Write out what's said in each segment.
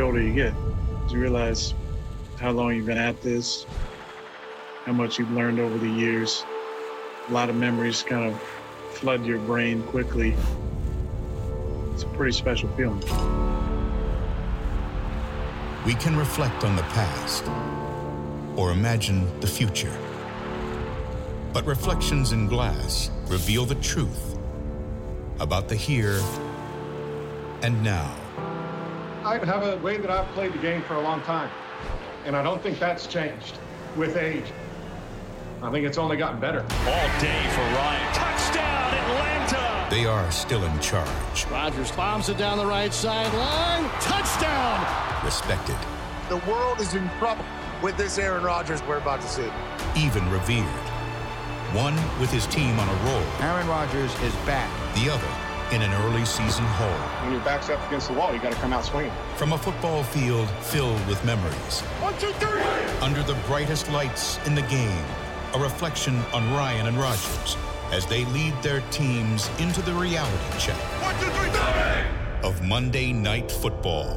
older you get. You realize how long you've been at this, how much you've learned over the years. A lot of memories kind of flood your brain quickly. It's a pretty special feeling. We can reflect on the past or imagine the future. But reflections in glass reveal the truth about the here and now. I have a way that I've played the game for a long time, and I don't think that's changed with age. I think it's only gotten better. All day for Ryan. Touchdown, Atlanta! They are still in charge. Rodgers bombs it down the right sideline. Touchdown! Respected. The world is in trouble with this Aaron Rodgers we're about to see. Even revered. One with his team on a roll. Aaron Rodgers is back. The other in an early season hole. When your back's up against the wall, you got to come out swinging. From a football field filled with memories. One, two, three! Under the brightest lights in the game, a reflection on Ryan and Rodgers as they lead their teams into the reality check One, two, three, three! of Monday Night Football.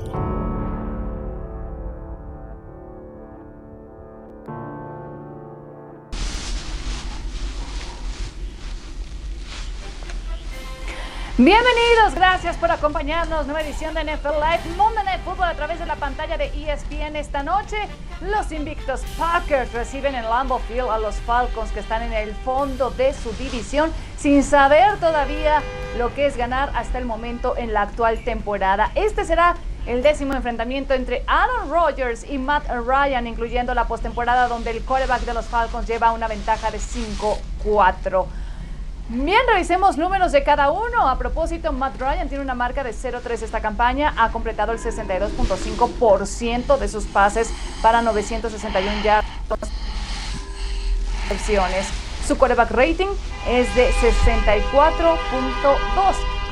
Bienvenidos, gracias por acompañarnos. Nueva edición de NFL Live, Monday Night Football a través de la pantalla de ESPN esta noche. Los invictos Packers reciben en Lambeau Field a los Falcons que están en el fondo de su división sin saber todavía lo que es ganar hasta el momento en la actual temporada. Este será el décimo enfrentamiento entre Aaron Rodgers y Matt Ryan, incluyendo la postemporada donde el quarterback de los Falcons lleva una ventaja de 5-4. Bien, revisemos números de cada uno. A propósito, Matt Ryan tiene una marca de 0-3 esta campaña. Ha completado el 62.5% de sus pases para 961 yardas. Su quarterback rating es de 64.2.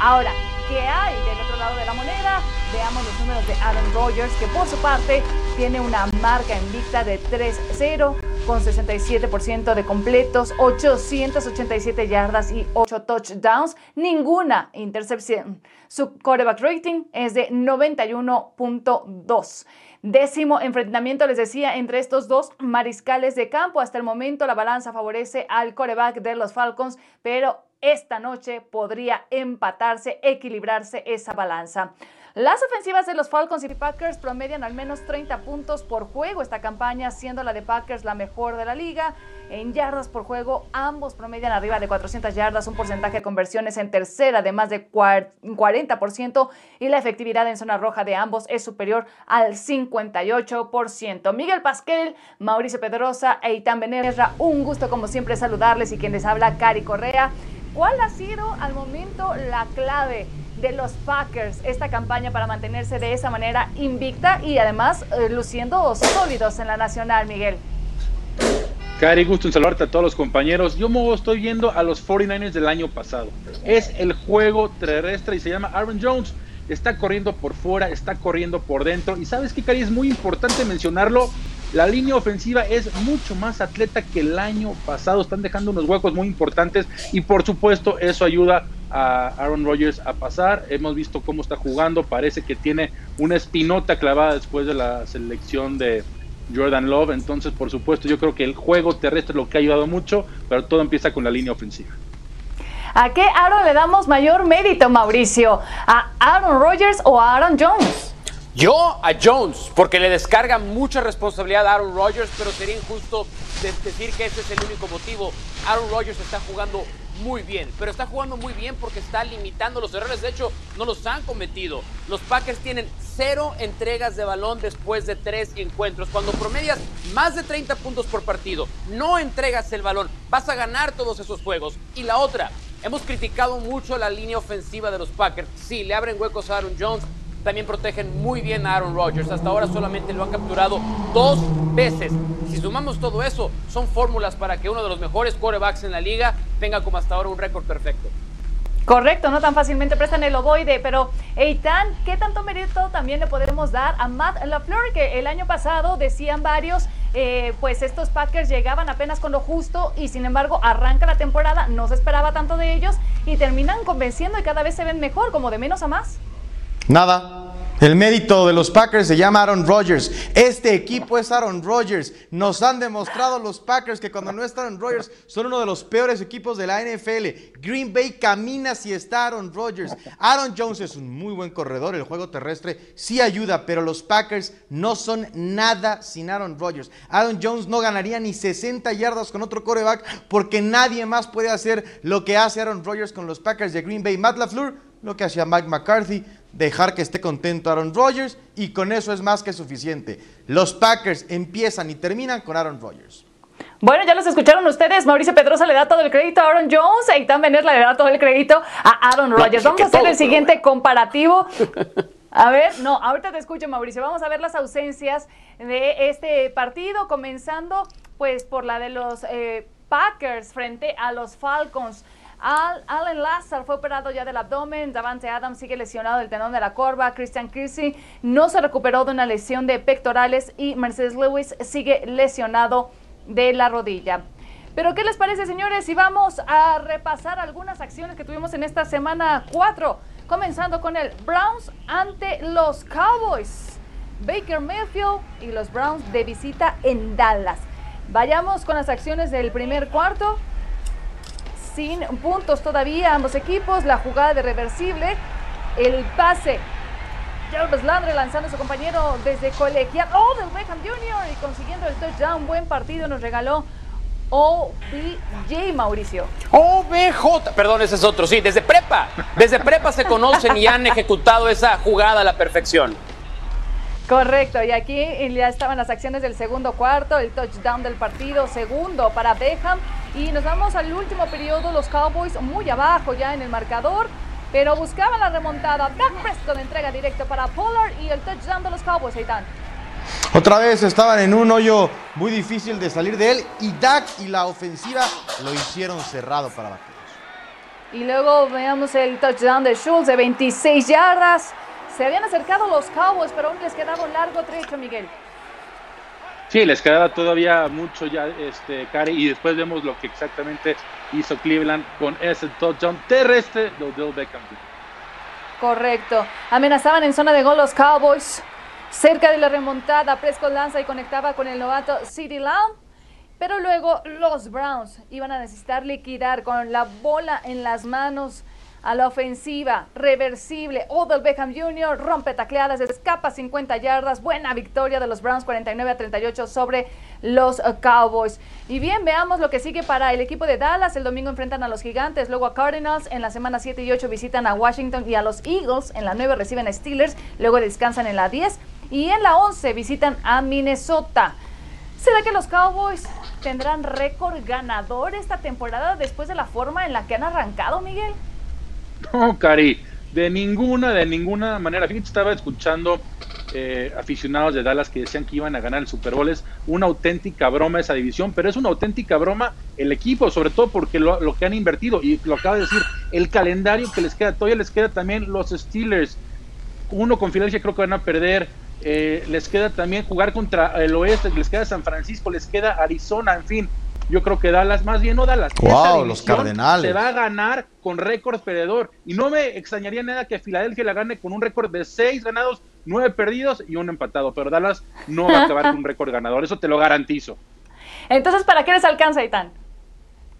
Ahora, ¿qué hay del otro lado de la moneda? Veamos los números de Aaron Rodgers, que por su parte tiene una marca invicta de 3-0 con 67% de completos, 887 yardas y 8 touchdowns, ninguna intercepción. Su quarterback rating es de 91.2. Décimo enfrentamiento, les decía, entre estos dos mariscales de campo. Hasta el momento la balanza favorece al quarterback de los Falcons, pero esta noche podría empatarse, equilibrarse esa balanza. Las ofensivas de los Falcons y Packers promedian al menos 30 puntos por juego esta campaña, siendo la de Packers la mejor de la liga. En yardas por juego, ambos promedian arriba de 400 yardas, un porcentaje de conversiones en tercera de más de 40% y la efectividad en zona roja de ambos es superior al 58%. Miguel Pasquel, Mauricio Pedrosa e Itán Benerra, un gusto como siempre saludarles y quien les habla, Cari Correa. ¿Cuál ha sido al momento la clave de los Packers esta campaña para mantenerse de esa manera invicta y además eh, luciendo sólidos en la nacional, Miguel? Cari, gusto en saludarte a todos los compañeros. Yo me estoy viendo a los 49ers del año pasado. Es el juego terrestre y se llama Aaron Jones. Está corriendo por fuera, está corriendo por dentro. Y sabes que, Cari, es muy importante mencionarlo. La línea ofensiva es mucho más atleta que el año pasado. Están dejando unos huecos muy importantes y por supuesto eso ayuda a Aaron Rodgers a pasar. Hemos visto cómo está jugando. Parece que tiene una espinota clavada después de la selección de Jordan Love. Entonces, por supuesto, yo creo que el juego terrestre es lo que ha ayudado mucho, pero todo empieza con la línea ofensiva. ¿A qué Aaron le damos mayor mérito, Mauricio? ¿A Aaron Rodgers o a Aaron Jones? Yo a Jones, porque le descarga mucha responsabilidad a Aaron Rodgers, pero sería injusto decir que ese es el único motivo. Aaron Rodgers está jugando muy bien, pero está jugando muy bien porque está limitando los errores. De hecho, no los han cometido. Los Packers tienen cero entregas de balón después de tres encuentros. Cuando promedias más de 30 puntos por partido, no entregas el balón, vas a ganar todos esos juegos. Y la otra, hemos criticado mucho la línea ofensiva de los Packers. Sí, le abren huecos a Aaron Jones, también protegen muy bien a Aaron Rodgers. Hasta ahora solamente lo han capturado dos veces. Si sumamos todo eso, son fórmulas para que uno de los mejores quarterbacks en la liga tenga como hasta ahora un récord perfecto. Correcto, no tan fácilmente prestan el ovoide, pero Eitan, ¿qué tanto mérito también le podemos dar a Matt LaFleur? Que el año pasado decían varios, eh, pues estos Packers llegaban apenas con lo justo y sin embargo arranca la temporada, no se esperaba tanto de ellos y terminan convenciendo y cada vez se ven mejor, como de menos a más. Nada. El mérito de los Packers se llama Aaron Rodgers. Este equipo es Aaron Rodgers. Nos han demostrado los Packers que cuando no está Aaron Rodgers son uno de los peores equipos de la NFL. Green Bay camina si está Aaron Rodgers. Aaron Jones es un muy buen corredor. El juego terrestre sí ayuda, pero los Packers no son nada sin Aaron Rodgers. Aaron Jones no ganaría ni 60 yardas con otro coreback porque nadie más puede hacer lo que hace Aaron Rodgers con los Packers de Green Bay. Matt LaFleur, lo que hacía Mike McCarthy dejar que esté contento Aaron Rodgers y con eso es más que suficiente. Los Packers empiezan y terminan con Aaron Rodgers. Bueno, ya los escucharon ustedes. Mauricio Pedrosa le da todo el crédito a Aaron Jones y también le da todo el crédito a Aaron Rodgers. Vamos a hacer el siguiente comparativo. A ver, no, ahorita te escucho, Mauricio. Vamos a ver las ausencias de este partido, comenzando pues por la de los eh, Packers frente a los Falcons. Al, Allen Lazar fue operado ya del abdomen, Davante Adams sigue lesionado del tenón de la corva, Christian Kirsey no se recuperó de una lesión de pectorales y Mercedes Lewis sigue lesionado de la rodilla. Pero ¿qué les parece, señores? Si vamos a repasar algunas acciones que tuvimos en esta semana 4, comenzando con el Browns ante los Cowboys. Baker Mayfield y los Browns de visita en Dallas. Vayamos con las acciones del primer cuarto sin puntos todavía ambos equipos. La jugada de reversible, el pase. Jarvis Landry lanzando a su compañero desde colegial. Oh, del Beckham Jr. y consiguiendo el touchdown. Buen partido nos regaló OBJ Mauricio. OBJ, perdón, ese es otro, sí, desde prepa. Desde prepa se conocen y han ejecutado esa jugada a la perfección. Correcto, y aquí ya estaban las acciones del segundo cuarto, el touchdown del partido, segundo para Beckham. Y nos vamos al último periodo, los Cowboys muy abajo ya en el marcador, pero buscaban la remontada. Dak Prescott entrega directo para Pollard y el touchdown de los Cowboys, Eitan. Otra vez estaban en un hoyo muy difícil de salir de él y Dak y la ofensiva lo hicieron cerrado para Vaqueros. Y luego veamos el touchdown de Schultz de 26 yardas. Se habían acercado los Cowboys, pero aún les quedaba un largo trecho, Miguel. Sí, les quedaba todavía mucho ya, este, Cari, y después vemos lo que exactamente hizo Cleveland con ese touchdown terrestre de Odell Beckham. Correcto. Amenazaban en zona de gol los Cowboys. Cerca de la remontada, Prescott lanza y conectaba con el novato City Lamb. Pero luego los Browns iban a necesitar liquidar con la bola en las manos a la ofensiva, reversible. Odell Beckham Jr. rompe tacleadas, escapa 50 yardas. Buena victoria de los Browns 49 a 38 sobre los uh, Cowboys. Y bien, veamos lo que sigue para el equipo de Dallas. El domingo enfrentan a los Gigantes, luego a Cardinals. En la semana 7 y 8 visitan a Washington y a los Eagles. En la 9 reciben a Steelers, luego descansan en la 10. Y en la 11 visitan a Minnesota. ¿Será que los Cowboys tendrán récord ganador esta temporada después de la forma en la que han arrancado, Miguel? No, Cari, de ninguna, de ninguna manera. Fíjate, estaba escuchando eh, aficionados de Dallas que decían que iban a ganar el Super Bowl. Es una auténtica broma esa división, pero es una auténtica broma el equipo, sobre todo porque lo, que han invertido, y lo acaba de decir, el calendario que les queda, todavía les queda también los Steelers. Uno con Filadelfia creo que van a perder. Eh, les queda también jugar contra el oeste, les queda San Francisco, les queda Arizona, en fin yo creo que Dallas, más bien no Dallas. Wow, los Cardenales. Se va a ganar con récord perdedor. Y no me extrañaría nada que Filadelfia la gane con un récord de seis ganados, nueve perdidos y un empatado. Pero Dallas no va a acabar con un récord ganador, eso te lo garantizo. Entonces, ¿para qué les alcanza, Itán?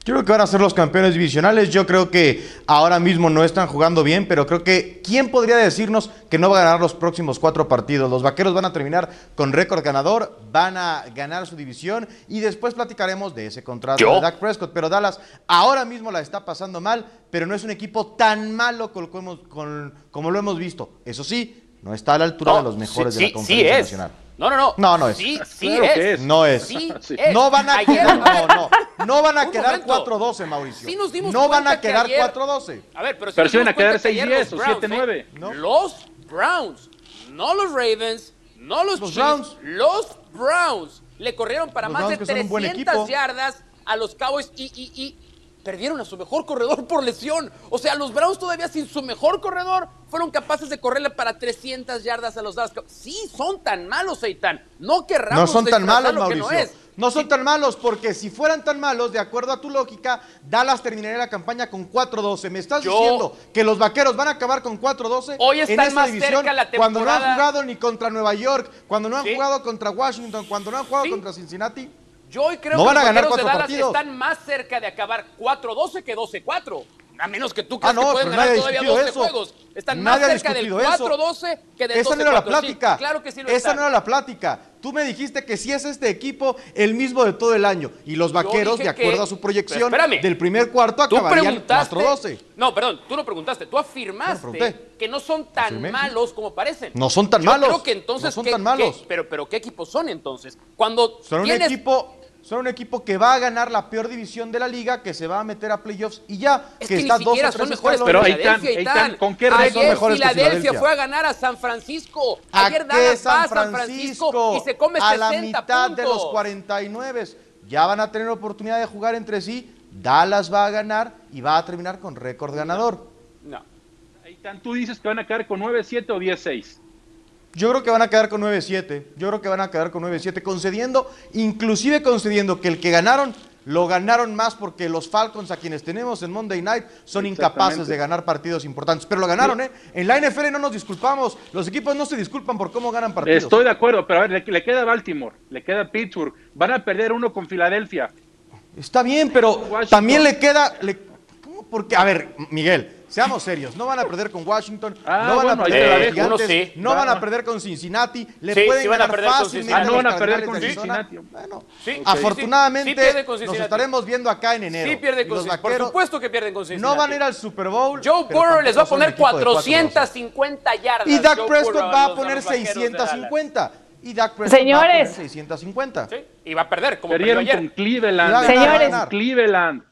Yo creo que van a ser los campeones divisionales. Yo creo que ahora mismo no están jugando bien, pero creo que ¿quién podría decirnos que no va a ganar los próximos cuatro partidos? Los vaqueros van a terminar con récord ganador, van a ganar su división y después platicaremos de ese contrato de Dak Prescott. Pero Dallas ahora mismo la está pasando mal, pero no es un equipo tan malo como, lo hemos visto. Eso sí, no está a la altura de los mejores de la conferencia nacional. No, no, no. No, no es. Sí, sí es. No es. Sí No van a quedar, no, no. No van a quedar 4-12, Mauricio. Sí nos dimos no van a quedar 4-12. A ver, pero, si pero si van a quedar 6-10 o 7-9. ¿eh? Los Browns, no los Ravens, no los, los Browns. Los Browns le corrieron para más de 300 yardas a los Cowboys y, y, y perdieron a su mejor corredor por lesión. O sea, los Browns todavía sin su mejor corredor fueron capaces de correrle para 300 yardas a los Dallas. Sí, son tan malos, Eitan. No querramos No son tan malos, Mauricio. No, No son tan malos, porque si fueran tan malos, de acuerdo a tu lógica, Dallas terminaría la campaña con 4-12. ¿Me estás Yo- diciendo que los vaqueros van a acabar con 4-12? Hoy en están esta más división, cerca la Cuando no han temporada. jugado ni contra Nueva York, cuando no han Sí. jugado contra Washington, cuando no han jugado Sí. contra Cincinnati. Yo hoy creo No que van a los ganar vaqueros de cuatro Dallas partidos. están más cerca de acabar 4-12 que 12-4. A menos que tú Ah, creas no, que pueden ganar todavía discutido 12 eso. juegos. Están Nadie más cerca del discutido eso. 4-12 que del 12-4. Esa no era la Sí, plática. claro que sí lo Esa están. no era la plática. Tú me dijiste que sí es este equipo el mismo de todo el año. Y los vaqueros, de acuerdo que- a su proyección, del primer cuarto acabarían preguntaste. 4-12. No, perdón, tú no preguntaste. Tú afirmaste que no son tan malos como parecen. No son tan Yo malos. creo que entonces. No son ¿qué- tan malos. qué- pero, pero, ¿qué equipos son entonces? Cuando Son un tienes- equipo. Son un equipo que va a ganar la peor división de la liga, que se va a meter a playoffs y ya, Es que que, está ni dos siquiera o son tres mejores Pero. Eitan, Filadelfia, Eitan. ¿con qué récord? Ayer Son mejores que Filadelfia Filadelfia. fue a ganar a San Francisco. ¿A Ayer qué Dallas va San a San Francisco? Y se come a 60 la mitad de los puntos. 49. Ya van a tener oportunidad de jugar entre sí. Dallas va a ganar y va a terminar con récord ganador. No. Eitan, tú dices que van a quedar con 9-7 o 10-6. Yo creo que van a quedar con 9-7. Yo creo que van a quedar con 9-7, concediendo, inclusive concediendo que el que ganaron, lo ganaron más porque los Falcons, a quienes tenemos en Monday Night, son incapaces de ganar partidos importantes. Pero lo ganaron, ¿eh? En la NFL no nos disculpamos. Los equipos no se disculpan por cómo ganan partidos. Estoy de acuerdo, pero a ver, le, le queda Baltimore, le queda Pittsburgh, van a perder uno con Filadelfia. Está bien, pero Washington. también le queda. le- ¿cómo? Porque, a ver, Miguel, seamos serios. No van a perder con Washington, Ah, no van bueno, a perder con. Gigantes, sí. no Va, van a perder con Cincinnati. Le Sí, pueden sí a ganar fácilmente. Ah, no van a los perder con. Cincinnati. Bueno, afortunadamente con nos estaremos viendo acá en enero. Sí pierde con Cincinnati. Por supuesto que pierden con Cincinnati. no van a ir al Super Bowl. Joe Burrow les va a poner equipo de 4-12. 450 yardas. Y Dak Prescott va a poner los vaqueros de 650. Y Dak Prescott Señores. va a poner 650. Dallas. Sí, y va a perder, como perdió ayer. con Cleveland. Señores. Cleveland.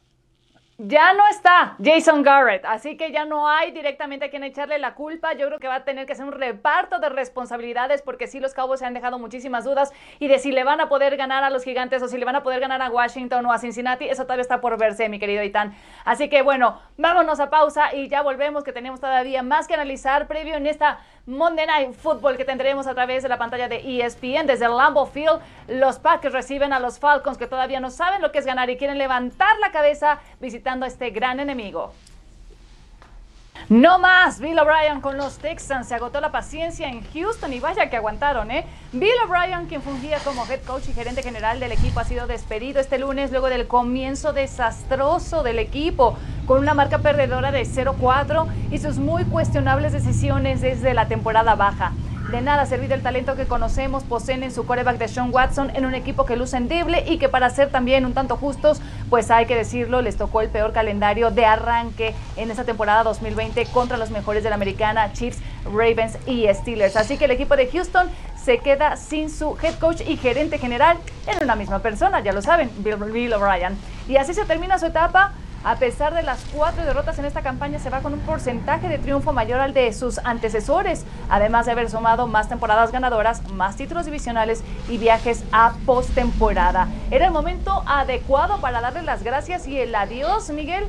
Ya no está Jason Garrett, así que ya no hay directamente a quien echarle la culpa. Yo creo que va a tener que ser un reparto de responsabilidades porque sí los Cowboys se han dejado muchísimas dudas y de si le van a poder ganar a los Gigantes o si le van a poder ganar a Washington o a Cincinnati, eso todavía está por verse, mi querido Itán. Así que bueno, vámonos a pausa y ya volvemos que tenemos todavía más que analizar previo en esta Monday Night Football que tendremos a través de la pantalla de ESPN desde el Lambeau Field. Los Packers reciben a los Falcons que todavía no saben lo que es ganar y quieren levantar la cabeza a este gran enemigo. No más, Bill O'Brien con los Texans. Se agotó la paciencia en Houston y vaya que aguantaron, ¿eh? Bill O'Brien, quien fungía como head coach y gerente general del equipo, ha sido despedido este lunes luego del comienzo desastroso del equipo, con una marca perdedora de 0-4 y sus muy cuestionables decisiones desde la temporada baja. De nada ha servido el talento que conocemos, poseen en su coreback de Sean Watson en un equipo que luce endeble y que para ser también un tanto justos, pues hay que decirlo, les tocó el peor calendario de arranque en esta temporada 2020 contra los mejores de la americana, Chiefs, Ravens y Steelers. Así que el equipo de Houston se queda sin su head coach y gerente general en una misma persona, ya lo saben, Bill, Bill O'Brien. Y así se termina su etapa. A pesar de las cuatro derrotas en esta campaña, se va con un porcentaje de triunfo mayor al de sus antecesores, además de haber sumado más temporadas ganadoras, más títulos divisionales y viajes a postemporada. Era el momento adecuado para darle las gracias y el adiós, Miguel.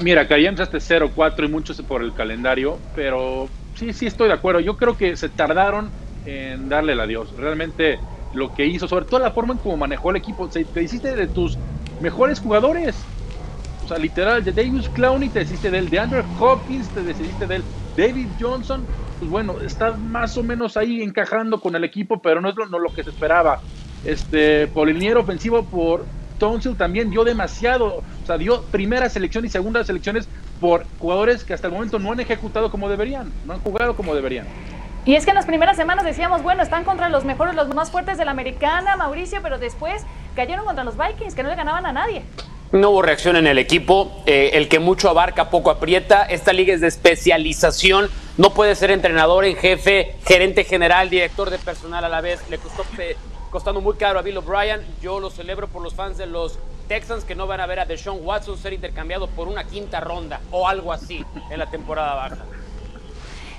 Mira, caíamos hasta 0-4 y muchos por el calendario, pero sí, sí estoy de acuerdo. Yo creo que se tardaron en darle el adiós. Realmente lo que hizo, sobre todo la forma en cómo manejó el equipo, te hiciste de tus mejores jugadores. O sea, literal, de Davis Clowney te hiciste del, de Andrew Hopkins te decidiste del, David Johnson, pues bueno, está más o menos ahí encajando con el equipo, pero no es lo, no lo que se esperaba. Este, por el ofensivo, por Tonsil también dio demasiado, o sea, dio primera selección y segunda selecciones por jugadores que hasta el momento no han ejecutado como deberían, no han jugado como deberían. Y es que en las primeras semanas decíamos, bueno, están contra los mejores, los más fuertes de la americana, Mauricio, pero después cayeron contra los Vikings, que no le ganaban a nadie. No hubo reacción en el equipo. eh, el que mucho abarca, poco aprieta. Esta liga es de especialización. No puede ser entrenador en jefe, gerente general, director de personal a la vez. Le costó costando muy caro a Bill O'Brien. Yo lo celebro por los fans de los Texans que no van a ver a Deshaun Watson ser intercambiado por una quinta ronda o algo así en la temporada baja.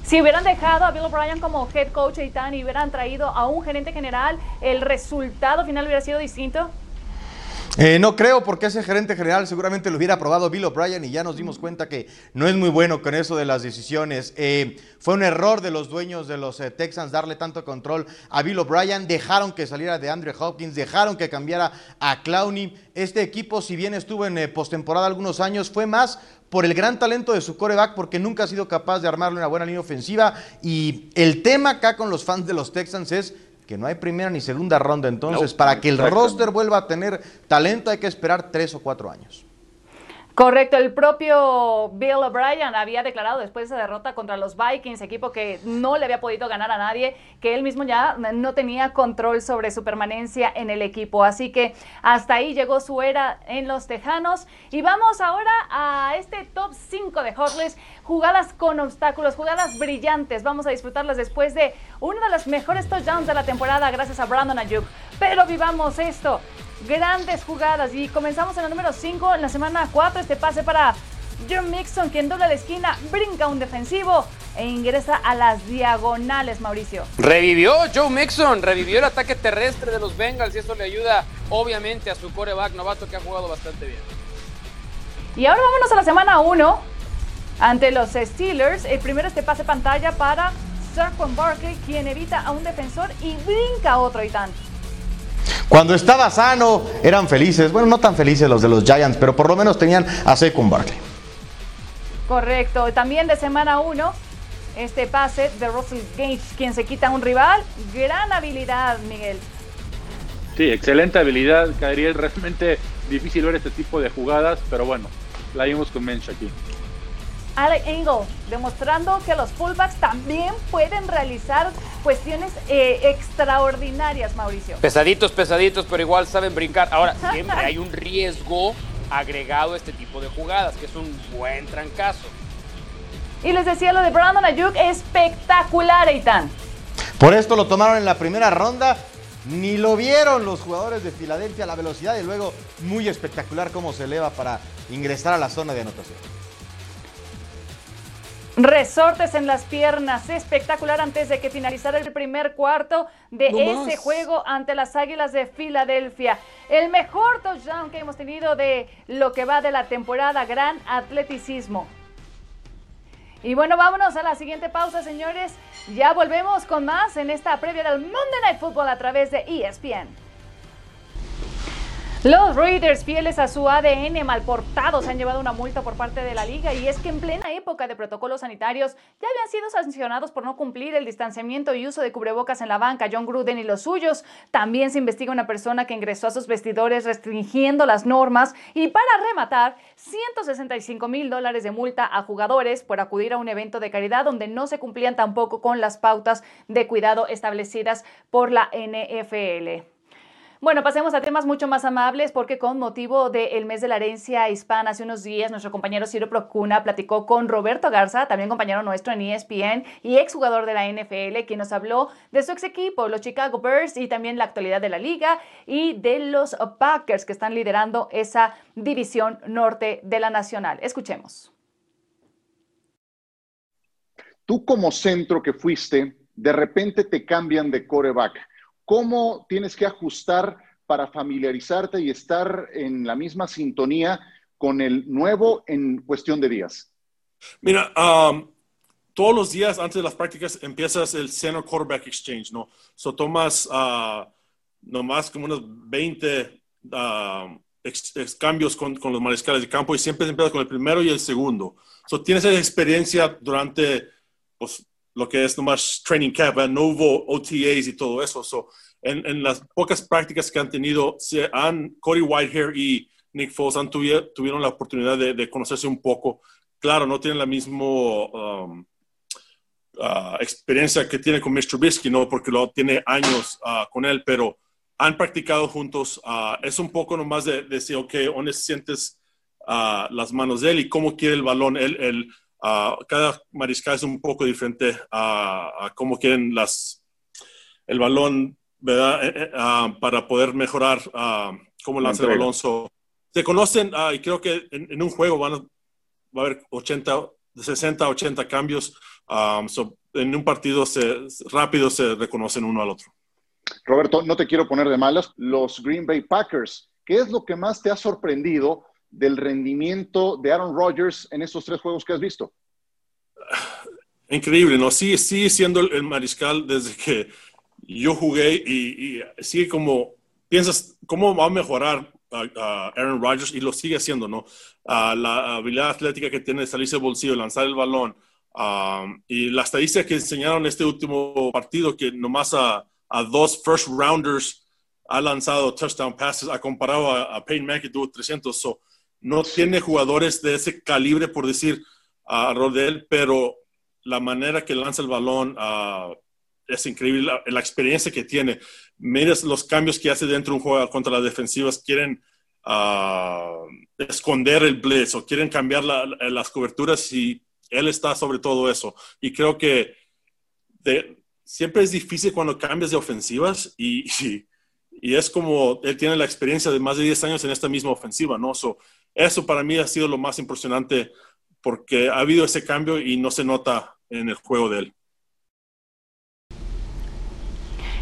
Si hubieran dejado a Bill O'Brien como head coach y tan, y hubieran traído a un gerente general, ¿el resultado final hubiera sido distinto? Eh, no creo, porque ese gerente general seguramente lo hubiera aprobado Bill O'Brien y ya nos dimos cuenta que no es muy bueno con eso de las decisiones. Eh, fue un error de los dueños de los eh, Texans darle tanto control a Bill O'Brien. Dejaron que saliera de Andrew Hopkins, dejaron que cambiara a Clowney. Este equipo, si bien estuvo en postemporada algunos años, fue más por el gran talento de su coreback, porque nunca ha sido capaz de armarle una buena línea ofensiva. Y el tema acá con los fans de los Texans es que no hay primera ni segunda ronda. Entonces, para que el roster vuelva a tener talento hay que esperar tres o cuatro años. Correcto, el propio Bill O'Brien había declarado después de esa derrota contra los Vikings, equipo que no le había podido ganar a nadie, que él mismo ya no tenía control sobre su permanencia en el equipo. Así que hasta ahí llegó su era en los Tejanos. Y vamos ahora a este top 5 de Hotless, jugadas con obstáculos, jugadas brillantes. Vamos a disfrutarlas después de uno de los mejores touchdowns de la temporada gracias a Brandon Ayuk. Pero vivamos esto grandes jugadas. Y comenzamos en el número 5, en la semana 4, este pase para John Mixon, quien dobla la esquina, brinca un defensivo e ingresa a las diagonales, Mauricio. Revivió Joe Mixon, revivió el ataque terrestre de los Bengals y eso le ayuda obviamente a su coreback novato que ha jugado bastante bien. Y ahora vámonos a la semana 1 ante los Steelers. El primero este pase pantalla para Saquon Barkley, quien evita a un defensor y brinca a otro y tanto. Cuando estaba sano, eran felices. Bueno, no tan felices los de los Giants, pero por lo menos tenían a Saquon Barkley. Correcto. También de semana 1, este pase de Russell Gage, quien se quita a un rival. Gran habilidad, Miguel. Sí, excelente habilidad. Caería realmente difícil ver este tipo de jugadas, pero bueno, la vimos con Mensch aquí. Alec Engel, demostrando que los fullbacks también pueden realizar cuestiones eh, extraordinarias, Mauricio. Pesaditos, pesaditos, pero igual saben brincar. Ahora, siempre hay un riesgo agregado a este tipo de jugadas, que es un buen trancazo. Y les decía lo de Brandon Ayuk, espectacular, Eitan. Por esto lo tomaron en la primera ronda. Ni lo vieron los jugadores de Filadelfia, la velocidad y luego muy espectacular cómo se eleva para ingresar a la zona de anotación. Resortes en las piernas, espectacular antes de que finalizara el primer cuarto de ese juego ante las Águilas de Filadelfia. El mejor touchdown que hemos tenido de lo que va de la temporada, gran atleticismo. Y bueno, vámonos a la siguiente pausa, señores. Ya volvemos con más en esta previa del Monday Night Football a través de ESPN. Los Raiders, fieles a su ADN malportados, han llevado una multa por parte de la liga y es que en plena época de protocolos sanitarios ya habían sido sancionados por no cumplir el distanciamiento y uso de cubrebocas en la banca. John Gruden y los suyos. También se investiga una persona que ingresó a sus vestidores restringiendo las normas y para rematar 165 mil dólares de multa a jugadores por acudir a un evento de caridad donde no se cumplían tampoco con las pautas de cuidado establecidas por la NFL. Bueno, pasemos a temas mucho más amables porque con motivo del mes de la herencia hispana hace unos días nuestro compañero Ciro Procuna platicó con Roberto Garza, también compañero nuestro en ESPN y exjugador de la NFL, quien nos habló de su ex equipo, los Chicago Bears y también la actualidad de la liga y de los Packers que están liderando esa división norte de la nacional. Escuchemos. Tú como centro que fuiste, de repente te cambian de coreback ¿Cómo tienes que ajustar para familiarizarte y estar en la misma sintonía con el nuevo en cuestión de días? Mira, um, todos los días antes de las prácticas empiezas el Center Quarterback Exchange, ¿no? So tomas uh, nomás como unos 20 uh, cambios con, con, los mariscales de campo y siempre empiezas con el primero y el segundo. So tienes esa experiencia durante pues, lo que es nomás training camp, ¿eh? no hubo OTAs y todo eso. So, en, en, las pocas prácticas que han tenido, se han, Cody Whitehair y Nick Foles han tuvieron la oportunidad de, de, conocerse un poco. Claro, no tienen la misma um, uh, experiencia que tiene con Mr. Trubisky, ¿no? Porque lo tiene años uh, con él, pero han practicado juntos. Uh, es un poco nomás de, decir, ok, ¿dónde sientes las manos de él y cómo quiere el balón? Él, él cada mariscal es un poco diferente a, cómo quieren las, el balón, ¿verdad? Ah, para poder mejorar uh, cómo lanza el balón. se conocen y creo que en, un juego van a, va a haber 80, 60, 80 cambios. en un partido se, rápido se reconocen uno al otro. Roberto, no te quiero poner de malas. Los Green Bay Packers ¿qué es lo que más te ha sorprendido del rendimiento de Aaron Rodgers en estos tres juegos que has visto? Increíble, ¿no? Sigue, sigue siendo el, mariscal desde que yo jugué y, y, sigue como, piensas, ¿cómo va a mejorar a, Aaron Rodgers? Y lo sigue haciendo, ¿no? la habilidad atlética que tiene de salirse del bolsillo, lanzar el balón. y la estadística que enseñaron este último partido, que nomás a, a dos first rounders ha lanzado touchdown passes, ha comparado a, a Peyton Manning que tuvo 300. So, no tiene jugadores de ese calibre, por decir, a Rodel, pero la manera que lanza el balón uh, es increíble, la, experiencia que tiene. Miras los cambios que hace dentro de un juego contra las defensivas, quieren uh, esconder el blitz o quieren cambiar la, las coberturas y él está sobre todo eso. Y creo que siempre es difícil cuando cambias de ofensivas y, y, y, es como él tiene la experiencia de más de 10 años en esta misma ofensiva, ¿no? So, eso para mí ha sido lo más impresionante porque ha habido ese cambio y no se nota en el juego de él.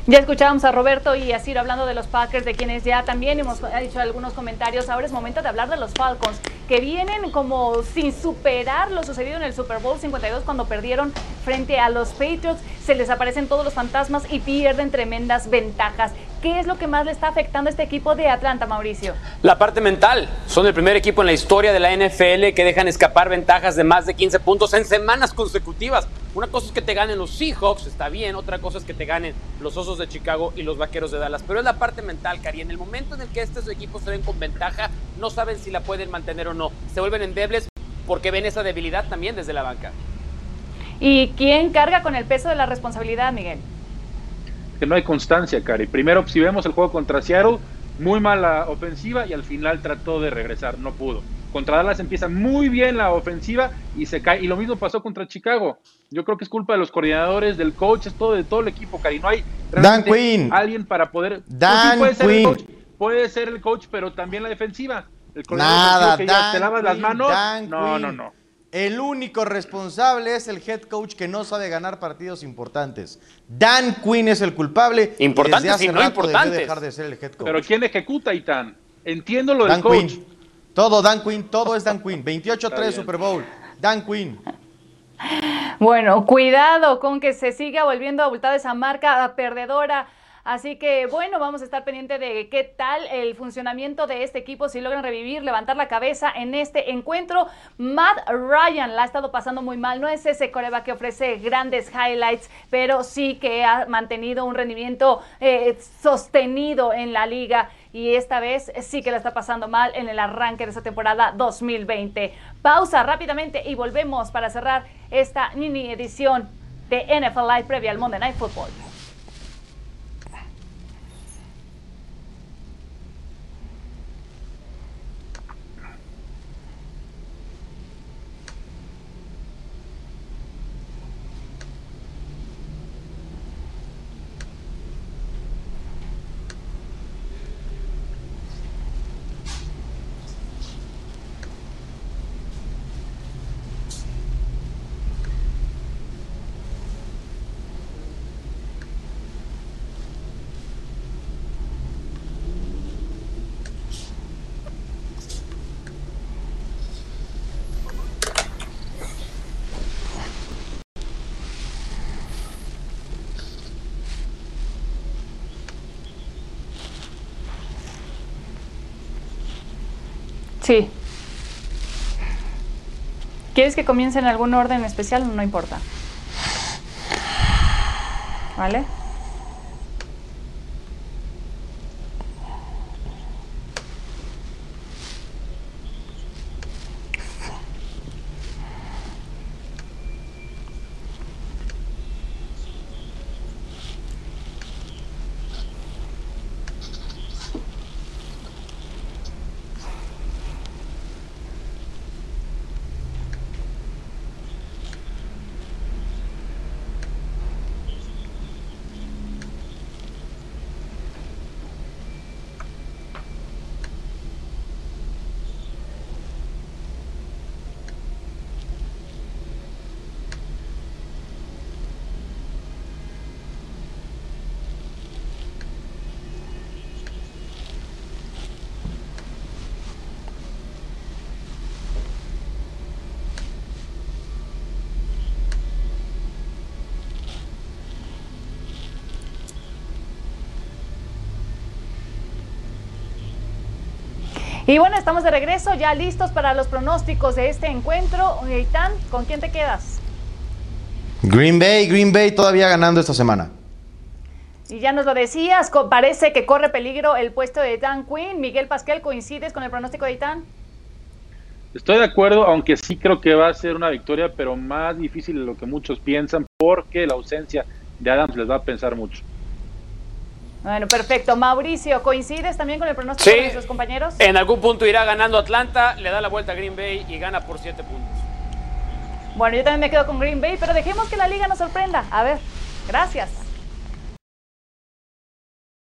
Ya escuchábamos a Roberto y a Ciro hablando de los Packers, de quienes ya también hemos hecho algunos comentarios. Ahora es momento de hablar de los Falcons, que vienen como sin superar lo sucedido en el Super Bowl 52 cuando perdieron frente a los Patriots. Se les aparecen todos los fantasmas y pierden tremendas ventajas. ¿Qué es lo que más le está afectando a este equipo de Atlanta, Mauricio? La parte mental. Son el primer equipo en la historia de la NFL que dejan escapar ventajas de más de 15 puntos en semanas consecutivas. Una cosa es que te ganen los Seahawks, está bien. Otra cosa es que te ganen los Osos de Chicago y los Vaqueros de Dallas. Pero es la parte mental, Cari. En el momento en el que estos equipos se ven con ventaja, no saben si la pueden mantener o no. Se vuelven endebles porque ven esa debilidad también desde la banca. ¿Y quién carga con el peso de la responsabilidad, Miguel? Que no hay constancia, Cari. Primero, si vemos el juego contra Seattle, muy mala ofensiva y al final trató de regresar, no pudo. Contra Dallas empieza muy bien la ofensiva y se cae. Y lo mismo pasó contra Chicago. Yo creo que es culpa de los coordinadores, del coach, es todo de todo el equipo, Cari. No hay Dan Quinn. alguien para poder. Pues Dan puede Ser el coach, puede ser el coach, pero también la defensiva. El Nada, que Dan te lavas las manos. Dan no, Quinn. no, no. El único responsable es el head coach que no sabe ganar partidos importantes. Dan Quinn es el culpable. Importantes Desde hace no importantes. debió dejar de ser el head coach. Pero ¿quién ejecuta, Itán? Entiendo lo Dan del coach. Quinn. Todo Dan Quinn, todo es Dan Quinn. 28-3 bien. Super Bowl. Dan Quinn. Bueno, cuidado con que se siga volviendo abultada esa marca perdedora. Así que bueno, vamos a estar pendiente de qué tal el funcionamiento de este equipo, si logran revivir, levantar la cabeza en este encuentro. Matt Ryan la ha estado pasando muy mal, no es ese coreba que ofrece grandes highlights, pero sí que ha mantenido un rendimiento eh, sostenido en la liga y esta vez sí que la está pasando mal en el arranque de esta temporada 2020. Pausa rápidamente y volvemos para cerrar esta mini edición de NFL Live previa al Monday Night Football. ¿Quieres que comience en algún orden especial? No importa. ¿Vale? Y bueno, estamos de regreso, ya listos para los pronósticos de este encuentro. Eitan, ¿con quién te quedas? Green Bay, Green Bay todavía ganando esta semana. Y ya nos lo decías, parece que corre peligro el puesto de Dan Quinn. Miguel Pasquel, ¿coincides con el pronóstico de Eitan? Estoy de acuerdo, aunque sí creo que va a ser una victoria, pero más difícil de lo que muchos piensan, porque la ausencia de Adams les va a pensar mucho. Bueno, perfecto. Mauricio, ¿coincides también con el pronóstico Sí. de nuestros compañeros? En algún punto irá ganando Atlanta, le da la vuelta a Green Bay y gana por 7 puntos. Bueno, yo también me quedo con Green Bay, pero dejemos que la liga nos sorprenda. A ver, gracias.